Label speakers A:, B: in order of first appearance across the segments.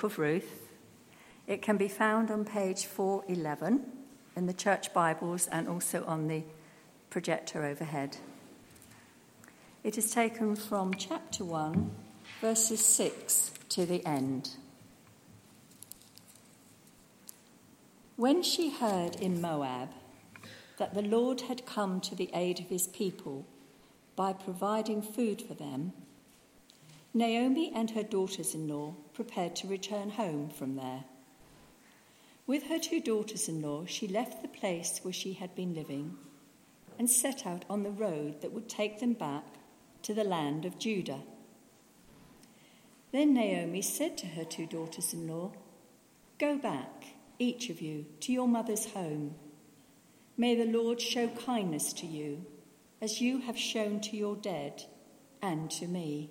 A: book of Ruth. It can be found on page 411 in the church Bibles and also on the projector overhead. It is taken from chapter 1, verses 6 to the end. When she heard in Moab that the Lord had come to the aid of his people by providing food for them, Naomi and her daughters in law prepared to return home from there. With her two daughters in law, she left the place where she had been living and set out on the road that would take them back to the land of Judah. Then Naomi said to her two daughters in law, Go back, each of you, to your mother's home. May the Lord show kindness to you, as you have shown to your dead and to me.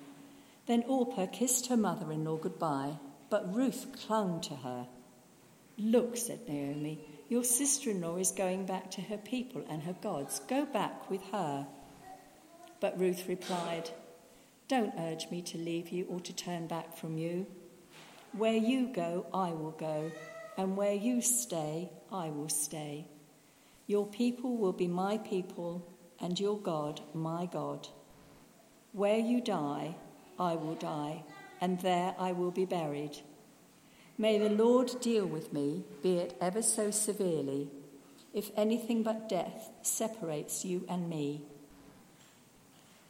A: Then Orpah kissed her mother in law goodbye, but Ruth clung to her. Look, said Naomi, your sister in law is going back to her people and her gods. Go back with her. But Ruth replied, Don't urge me to leave you or to turn back from you. Where you go, I will go, and where you stay, I will stay. Your people will be my people, and your God, my God. Where you die, I will die, and there I will be buried. May the Lord deal with me, be it ever so severely, if anything but death separates you and me.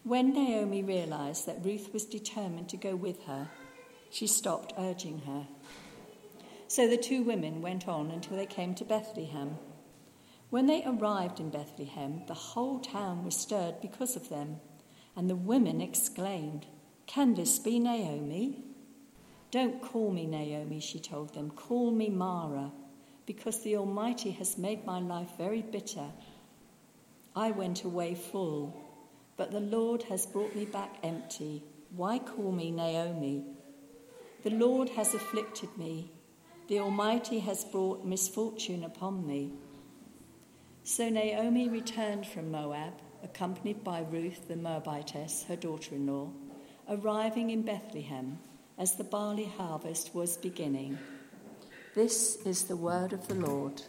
A: When Naomi realized that Ruth was determined to go with her, she stopped urging her. So the two women went on until they came to Bethlehem. When they arrived in Bethlehem, the whole town was stirred because of them, and the women exclaimed, can this be Naomi? Don't call me Naomi, she told them. Call me Mara, because the Almighty has made my life very bitter. I went away full, but the Lord has brought me back empty. Why call me Naomi? The Lord has afflicted me. The Almighty has brought misfortune upon me. So Naomi returned from Moab, accompanied by Ruth the Moabitess, her daughter in law arriving in Bethlehem as the barley harvest was beginning. This is the word of the Lord.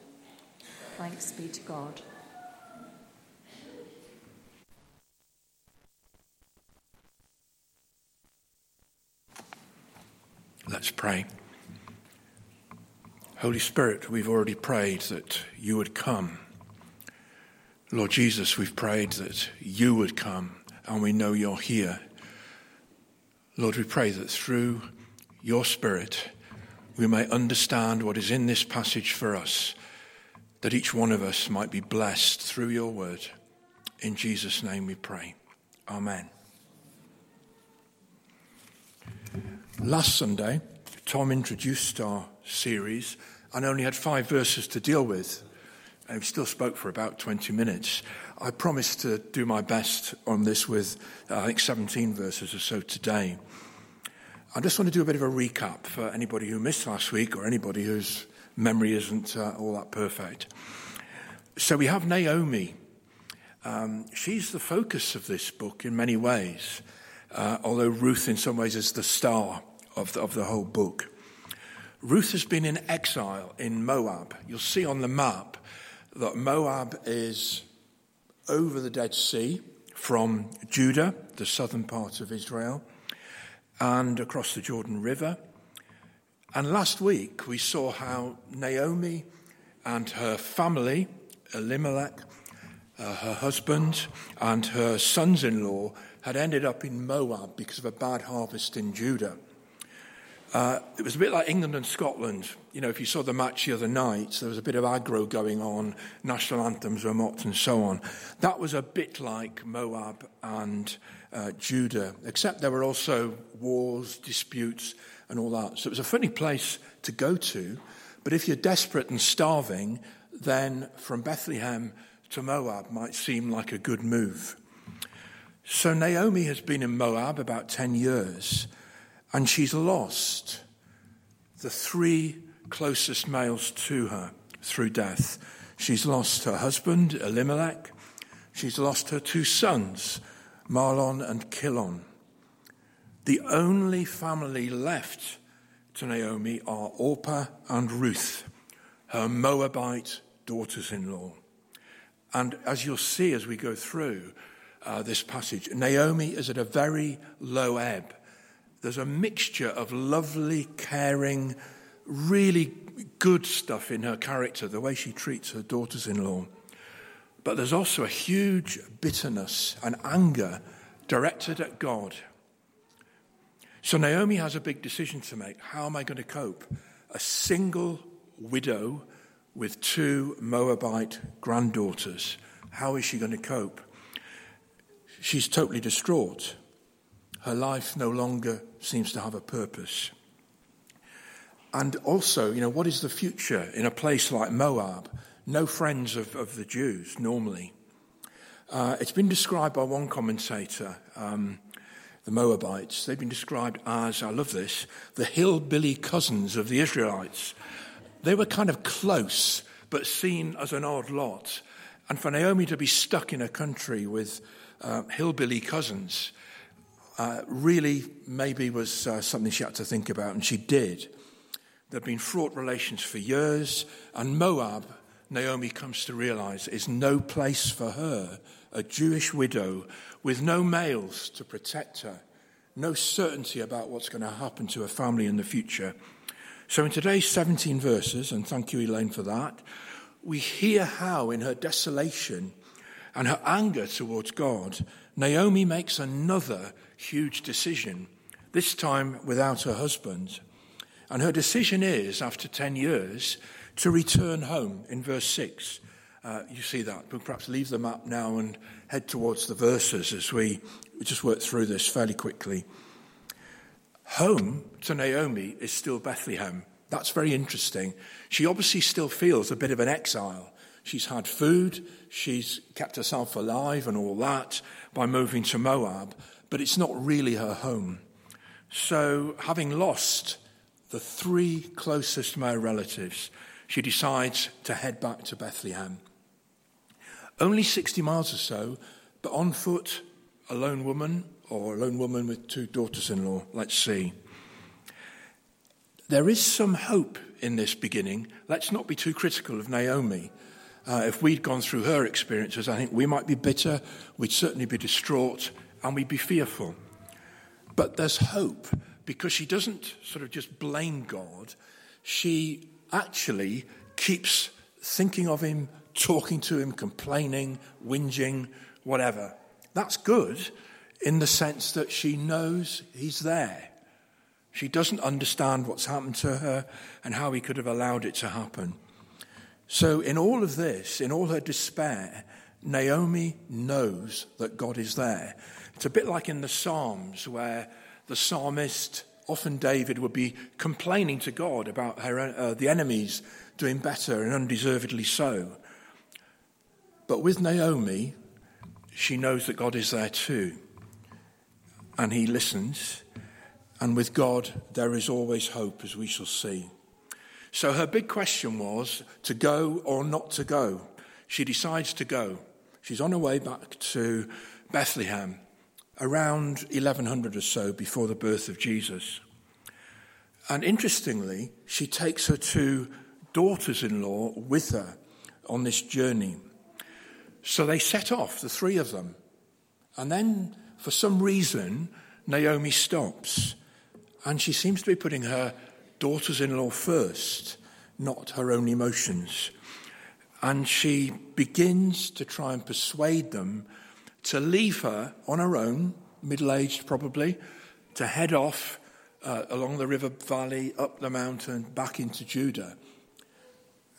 A: Thanks be to God.
B: Let's pray. Holy Spirit, we've already prayed that you would come. Lord Jesus, we've prayed that you would come, and we know you're here. Lord, we pray that through your Spirit we may understand what is in this passage for us, that each one of us might be blessed through your word. In Jesus' name we pray. Amen. Last Sunday, Tom introduced our series and only had five verses to deal with. We still spoke for about 20 minutes. I promised to do my best on this with, uh, I think, 17 verses or so today. I just want to do a bit of a recap for anybody who missed last week or anybody whose memory isn't uh, all that perfect. So we have Naomi. Um, she's the focus of this book in many ways, uh, although Ruth, in some ways, is the star of the, of the whole book. Ruth has been in exile in Moab. You'll see on the map that Moab is over the Dead Sea from Judah, the southern part of Israel, and across the Jordan River. And last week we saw how Naomi and her family, Elimelech, uh, her husband, and her sons in law had ended up in Moab because of a bad harvest in Judah. Uh, it was a bit like England and Scotland. You know, if you saw the match the other night, there was a bit of aggro going on, national anthems were mocked and so on. That was a bit like Moab and uh, Judah, except there were also wars, disputes, and all that. So it was a funny place to go to. But if you're desperate and starving, then from Bethlehem to Moab might seem like a good move. So Naomi has been in Moab about 10 years, and she's lost the three closest males to her through death. She's lost her husband, Elimelech. She's lost her two sons, Mahlon and Kilion. The only family left to Naomi are Orpah and Ruth, her Moabite daughters in law. And as you'll see as we go through uh, this passage, Naomi is at a very low ebb. There's a mixture of lovely, caring, really good stuff in her character, the way she treats her daughters in law. But there's also a huge bitterness and anger directed at God so Naomi has a big decision to make. How am I going to cope? A single widow with two Moabite granddaughters. How is she going to cope? She's totally distraught. Her life no longer seems to have a purpose. And also, you know, what is the future in a place like Moab? No friends of, of the Jews normally. Uh, it's been described by one commentator. Um, the Moabites, they've been described as, I love this, the hillbilly cousins of the Israelites. They were kind of close, but seen as an odd lot. And for Naomi to be stuck in a country with uh, hillbilly cousins uh, really maybe was uh, something she had to think about, and she did. There'd been fraught relations for years, and Moab, Naomi comes to realize, is no place for her, a Jewish widow with no males to protect her, no certainty about what's going to happen to her family in the future. So, in today's 17 verses, and thank you, Elaine, for that, we hear how, in her desolation and her anger towards God, Naomi makes another huge decision, this time without her husband. And her decision is, after 10 years, to return home in verse 6. Uh, you see that. We'll perhaps leave them up now and head towards the verses as we just work through this fairly quickly. Home to Naomi is still Bethlehem. That's very interesting. She obviously still feels a bit of an exile. She's had food, she's kept herself alive and all that by moving to Moab, but it's not really her home. So, having lost the three closest male relatives, she decides to head back to Bethlehem. Only 60 miles or so, but on foot, a lone woman or a lone woman with two daughters in law. Let's see. There is some hope in this beginning. Let's not be too critical of Naomi. Uh, if we'd gone through her experiences, I think we might be bitter, we'd certainly be distraught, and we'd be fearful. But there's hope because she doesn't sort of just blame God, she actually keeps thinking of him talking to him, complaining, whinging, whatever. That's good in the sense that she knows he's there. She doesn't understand what's happened to her and how he could have allowed it to happen. So, in all of this, in all her despair, Naomi knows that God is there. It's a bit like in the Psalms where the psalmist, often David, would be complaining to God about her, uh, the enemies doing better and undeservedly so. But with Naomi, she knows that God is there too. And he listens. And with God, there is always hope, as we shall see. So her big question was to go or not to go. She decides to go. She's on her way back to Bethlehem around 1100 or so before the birth of Jesus. And interestingly, she takes her two daughters in law with her on this journey. So they set off, the three of them. And then, for some reason, Naomi stops. And she seems to be putting her daughters in law first, not her own emotions. And she begins to try and persuade them to leave her on her own, middle aged probably, to head off uh, along the river valley, up the mountain, back into Judah.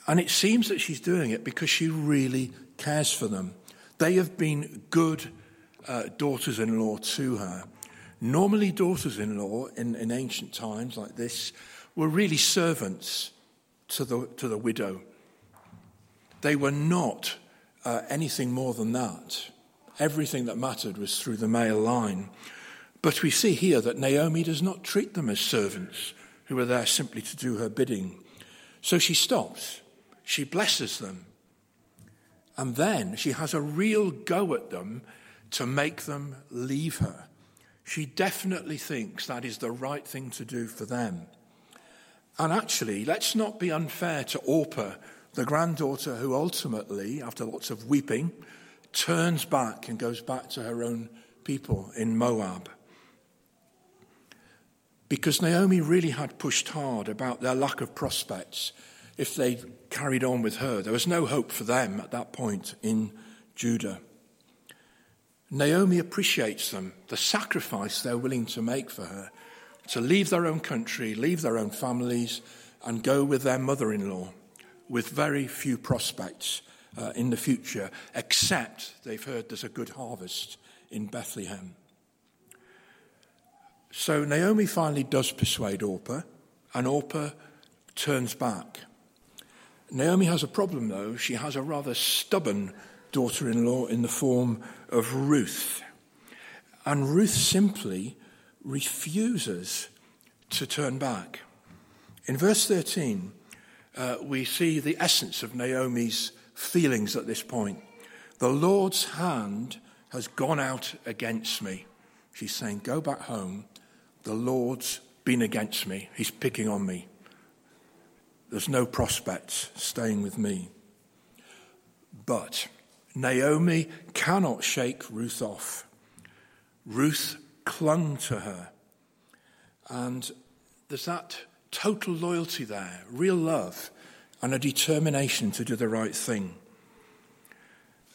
B: And it seems that she's doing it because she really cares for them. They have been good uh, daughters in law to her. Normally, daughters in law in, in ancient times like this were really servants to the, to the widow. They were not uh, anything more than that. Everything that mattered was through the male line. But we see here that Naomi does not treat them as servants who are there simply to do her bidding. So she stops, she blesses them, and then she has a real go at them to make them leave her. She definitely thinks that is the right thing to do for them. And actually, let's not be unfair to Orpah, the granddaughter who ultimately, after lots of weeping, turns back and goes back to her own people in Moab because Naomi really had pushed hard about their lack of prospects if they carried on with her. There was no hope for them at that point in Judah. Naomi appreciates them, the sacrifice they're willing to make for her, to leave their own country, leave their own families, and go with their mother in law with very few prospects uh, in the future, except they've heard there's a good harvest in Bethlehem. So Naomi finally does persuade Orpah, and Orpah turns back. Naomi has a problem, though. She has a rather stubborn daughter in law in the form of Ruth. And Ruth simply refuses to turn back. In verse 13, uh, we see the essence of Naomi's feelings at this point. The Lord's hand has gone out against me. She's saying, Go back home the Lord's been against me. He's picking on me. There's no prospects staying with me. But Naomi cannot shake Ruth off. Ruth clung to her. And there's that total loyalty there, real love, and a determination to do the right thing.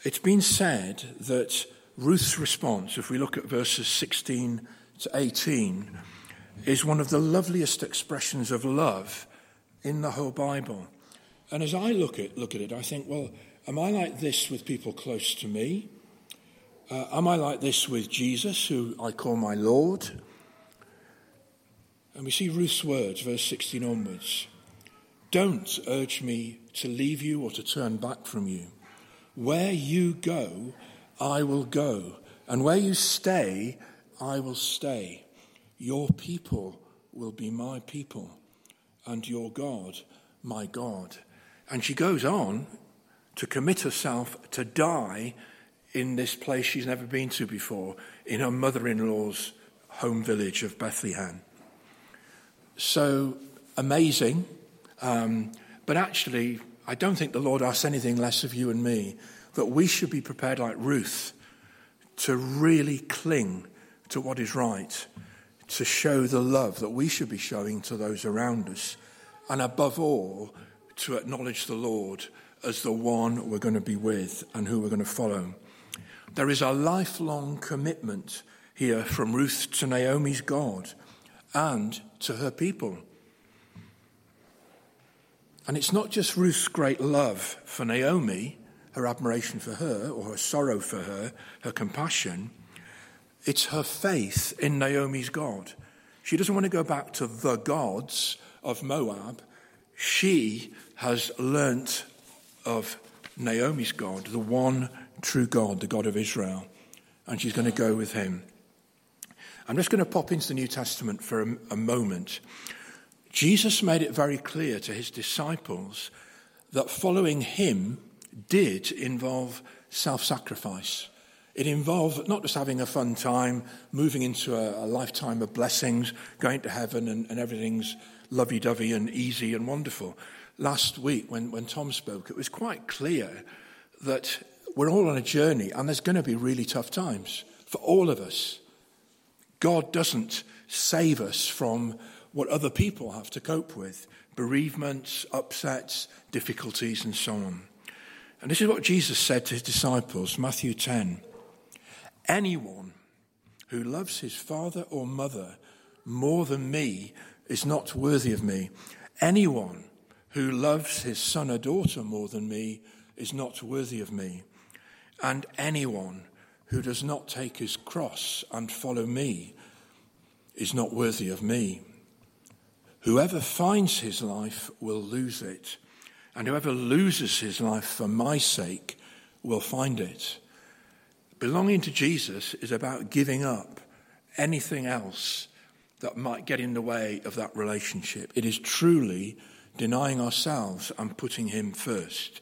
B: It's been said that Ruth's response, if we look at verses 16 to 18 is one of the loveliest expressions of love in the whole Bible. And as I look at, look at it, I think, well, am I like this with people close to me? Uh, am I like this with Jesus, who I call my Lord? And we see Ruth's words, verse 16 onwards. Don't urge me to leave you or to turn back from you. Where you go, I will go. And where you stay, I will stay. Your people will be my people, and your God, my God. And she goes on to commit herself to die in this place she's never been to before, in her mother in law's home village of Bethlehem. So amazing. Um, but actually, I don't think the Lord asks anything less of you and me, that we should be prepared like Ruth to really cling to what is right, to show the love that we should be showing to those around us, and above all, to acknowledge the Lord as the one we're going to be with and who we're going to follow. There is a lifelong commitment here from Ruth to Naomi's God and to her people. And it's not just Ruth's great love for Naomi, her admiration for her, or her sorrow for her, her compassion. It's her faith in Naomi's God. She doesn't want to go back to the gods of Moab. She has learnt of Naomi's God, the one true God, the God of Israel, and she's going to go with him. I'm just going to pop into the New Testament for a, a moment. Jesus made it very clear to his disciples that following him did involve self sacrifice. It involved not just having a fun time, moving into a, a lifetime of blessings, going to heaven, and, and everything's lovey dovey and easy and wonderful. Last week, when, when Tom spoke, it was quite clear that we're all on a journey and there's going to be really tough times for all of us. God doesn't save us from what other people have to cope with bereavements, upsets, difficulties, and so on. And this is what Jesus said to his disciples, Matthew 10. Anyone who loves his father or mother more than me is not worthy of me. Anyone who loves his son or daughter more than me is not worthy of me. And anyone who does not take his cross and follow me is not worthy of me. Whoever finds his life will lose it, and whoever loses his life for my sake will find it. Belonging to Jesus is about giving up anything else that might get in the way of that relationship. It is truly denying ourselves and putting him first.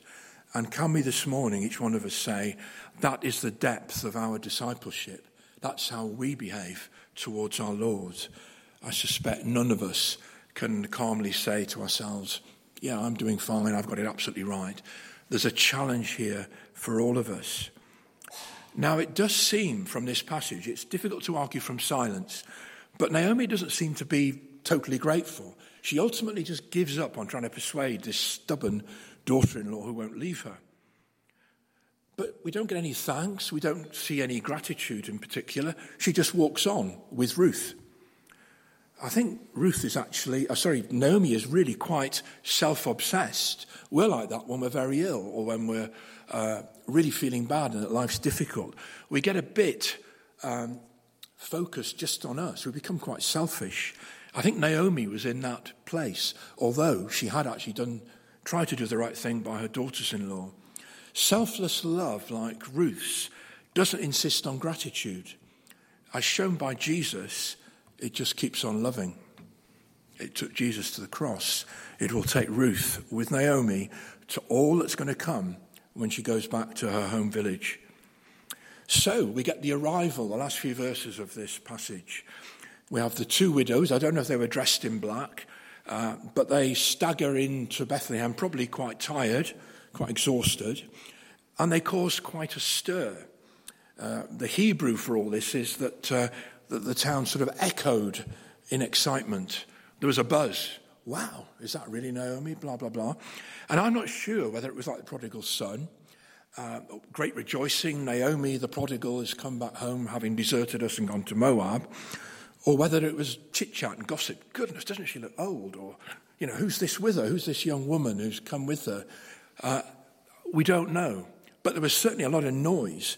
B: And can we this morning, each one of us, say, that is the depth of our discipleship? That's how we behave towards our Lord. I suspect none of us can calmly say to ourselves, Yeah, I'm doing fine, I've got it absolutely right. There's a challenge here for all of us. Now, it does seem from this passage, it's difficult to argue from silence, but Naomi doesn't seem to be totally grateful. She ultimately just gives up on trying to persuade this stubborn daughter in law who won't leave her. But we don't get any thanks. We don't see any gratitude in particular. She just walks on with Ruth. I think Ruth is actually, oh, sorry, Naomi is really quite self obsessed. We're like that when we're very ill or when we're uh, really feeling bad and that life's difficult. We get a bit um, focused just on us. We become quite selfish. I think Naomi was in that place, although she had actually done, tried to do the right thing by her daughters in law. Selfless love, like Ruth's, doesn't insist on gratitude. As shown by Jesus, it just keeps on loving. It took Jesus to the cross. It will take Ruth with Naomi to all that's going to come when she goes back to her home village. So we get the arrival, the last few verses of this passage. We have the two widows. I don't know if they were dressed in black, uh, but they stagger into Bethlehem, probably quite tired quite exhausted, and they caused quite a stir. Uh, the Hebrew for all this is that, uh, that the town sort of echoed in excitement. There was a buzz. Wow, is that really Naomi? Blah, blah, blah. And I'm not sure whether it was like the prodigal son. Uh, great rejoicing. Naomi, the prodigal, has come back home having deserted us and gone to Moab. Or whether it was chit chat and gossip. Goodness, doesn't she look old? Or, you know, who's this with her? Who's this young woman who's come with her? Uh, we don't know. But there was certainly a lot of noise.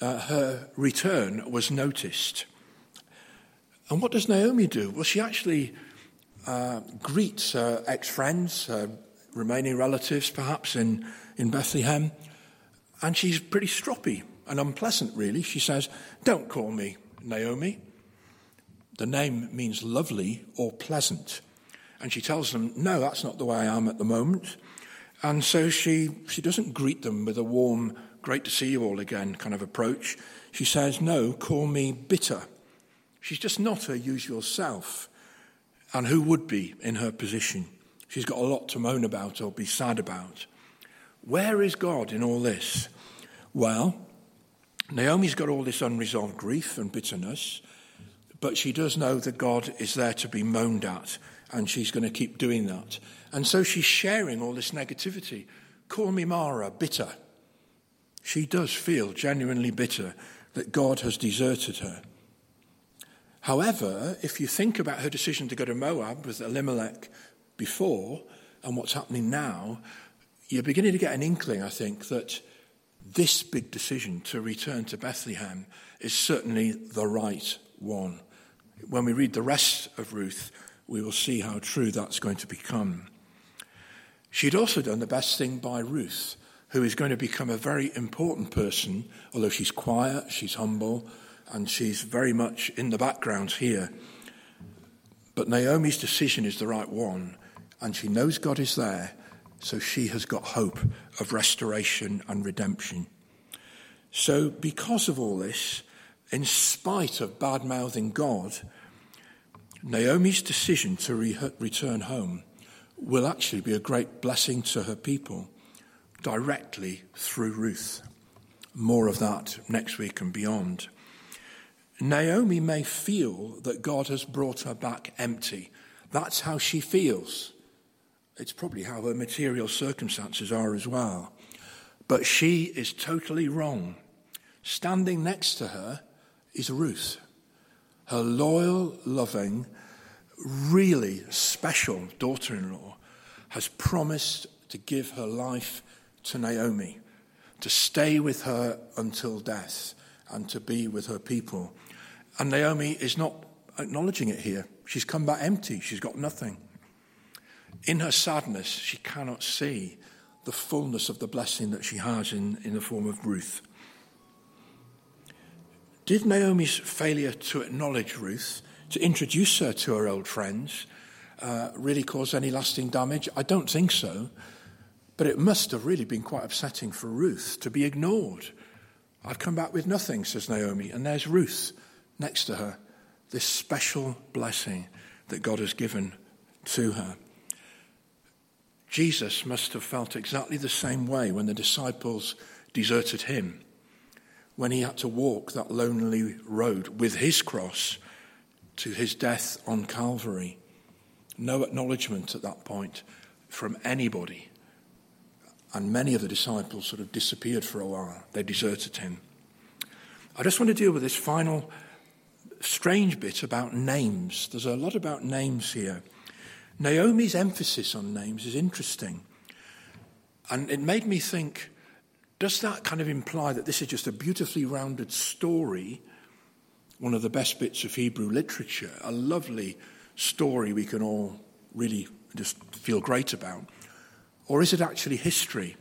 B: Uh, her return was noticed. And what does Naomi do? Well, she actually uh, greets her ex friends, her remaining relatives, perhaps in, in Bethlehem. And she's pretty stroppy and unpleasant, really. She says, Don't call me Naomi. The name means lovely or pleasant. And she tells them, No, that's not the way I am at the moment. And so she, she doesn't greet them with a warm, great to see you all again kind of approach. She says, No, call me bitter. She's just not her usual self. And who would be in her position? She's got a lot to moan about or be sad about. Where is God in all this? Well, Naomi's got all this unresolved grief and bitterness, but she does know that God is there to be moaned at, and she's going to keep doing that. And so she's sharing all this negativity. Call me Mara, bitter. She does feel genuinely bitter that God has deserted her. However, if you think about her decision to go to Moab with Elimelech before and what's happening now, you're beginning to get an inkling, I think, that this big decision to return to Bethlehem is certainly the right one. When we read the rest of Ruth, we will see how true that's going to become. She'd also done the best thing by Ruth, who is going to become a very important person, although she's quiet, she's humble, and she's very much in the background here. But Naomi's decision is the right one, and she knows God is there, so she has got hope of restoration and redemption. So, because of all this, in spite of bad mouthing God, Naomi's decision to re- return home will actually be a great blessing to her people directly through Ruth. More of that next week and beyond. Naomi may feel that God has brought her back empty, That's how she feels. It's probably how her material circumstances are as well. But she is totally wrong. Standing next to her is Ruth, her loyal, loving, really special daughter in law, has promised to give her life to Naomi, to stay with her until death, and to be with her people. And Naomi is not acknowledging it here. She's come back empty, she's got nothing. In her sadness, she cannot see the fullness of the blessing that she has in, in the form of Ruth. Did Naomi's failure to acknowledge Ruth, to introduce her to her old friends, uh, really cause any lasting damage? I don't think so. But it must have really been quite upsetting for Ruth to be ignored. I've come back with nothing, says Naomi, and there's Ruth next to her, this special blessing that God has given to her. Jesus must have felt exactly the same way when the disciples deserted him, when he had to walk that lonely road with his cross to his death on Calvary. No acknowledgement at that point from anybody. And many of the disciples sort of disappeared for a while. They deserted him. I just want to deal with this final strange bit about names. There's a lot about names here. Naomi's emphasis on names is interesting. And it made me think does that kind of imply that this is just a beautifully rounded story, one of the best bits of Hebrew literature, a lovely story we can all really just feel great about? Or is it actually history?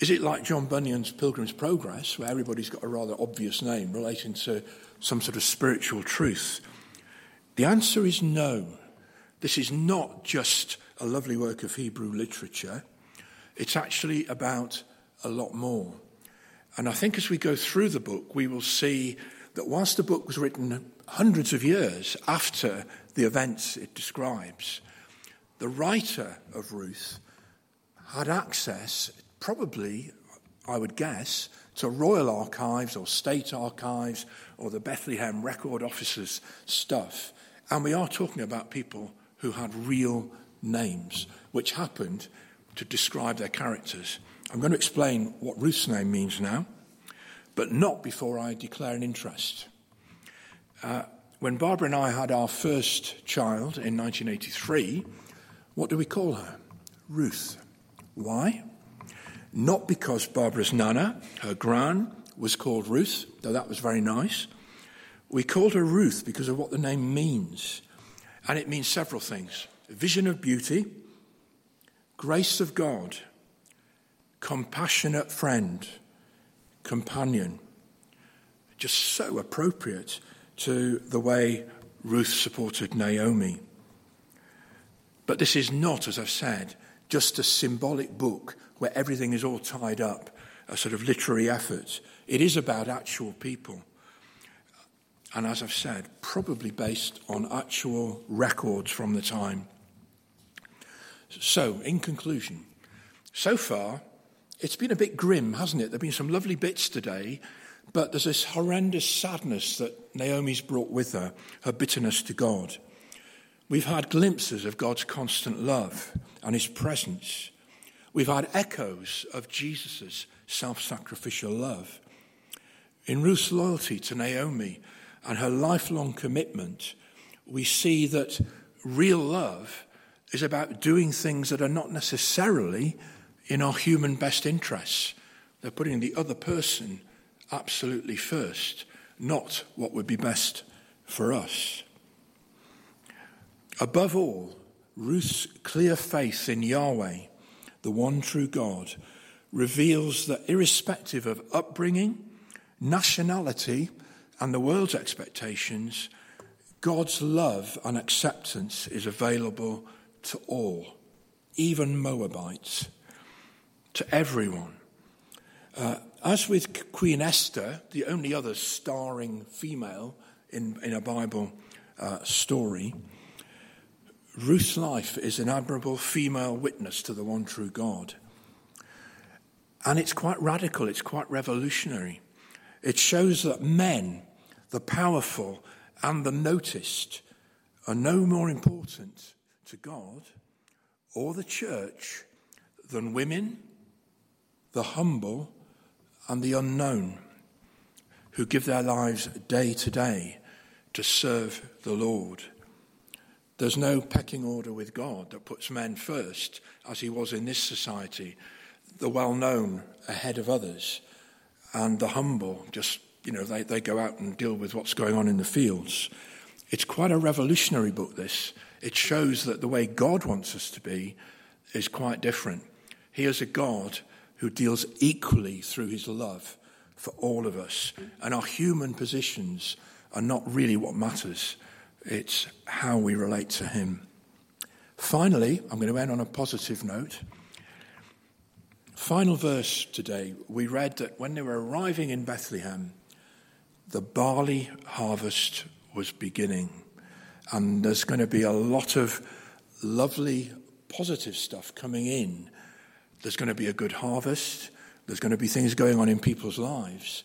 B: Is it like John Bunyan's Pilgrim's Progress, where everybody's got a rather obvious name relating to some sort of spiritual truth? The answer is no. This is not just a lovely work of Hebrew literature, it's actually about a lot more. And I think as we go through the book, we will see that whilst the book was written hundreds of years after the events it describes, the writer of Ruth had access, probably, I would guess, to royal archives or state archives or the Bethlehem record officers' stuff. And we are talking about people who had real names, which happened to describe their characters. I'm going to explain what Ruth's name means now, but not before I declare an interest. Uh, when Barbara and I had our first child in 1983, what do we call her? Ruth. Why? Not because Barbara's nana, her gran, was called Ruth, though that was very nice. We called her Ruth because of what the name means. And it means several things vision of beauty, grace of God, compassionate friend, companion. Just so appropriate to the way Ruth supported Naomi. But this is not, as I've said, just a symbolic book where everything is all tied up, a sort of literary effort. It is about actual people. And as I've said, probably based on actual records from the time. So, in conclusion, so far, it's been a bit grim, hasn't it? There have been some lovely bits today, but there's this horrendous sadness that Naomi's brought with her, her bitterness to God. We've had glimpses of God's constant love and his presence. We've had echoes of Jesus' self sacrificial love. In Ruth's loyalty to Naomi and her lifelong commitment, we see that real love is about doing things that are not necessarily in our human best interests. They're putting the other person absolutely first, not what would be best for us. Above all, Ruth's clear faith in Yahweh, the one true God, reveals that irrespective of upbringing, nationality, and the world's expectations, God's love and acceptance is available to all, even Moabites, to everyone. Uh, as with Queen Esther, the only other starring female in, in a Bible uh, story, Ruth's life is an admirable female witness to the one true God. And it's quite radical, it's quite revolutionary. It shows that men, the powerful and the noticed, are no more important to God or the church than women, the humble, and the unknown who give their lives day to day to serve the Lord. There's no pecking order with God that puts men first, as he was in this society, the well known ahead of others, and the humble just, you know, they, they go out and deal with what's going on in the fields. It's quite a revolutionary book, this. It shows that the way God wants us to be is quite different. He is a God who deals equally through his love for all of us. And our human positions are not really what matters, it's how we relate to him. Finally, I'm going to end on a positive note. Final verse today, we read that when they were arriving in Bethlehem, the barley harvest was beginning. And there's going to be a lot of lovely, positive stuff coming in. There's going to be a good harvest. There's going to be things going on in people's lives.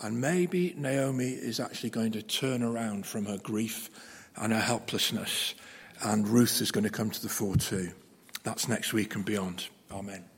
B: And maybe Naomi is actually going to turn around from her grief and her helplessness. And Ruth is going to come to the fore too. That's next week and beyond. Amen.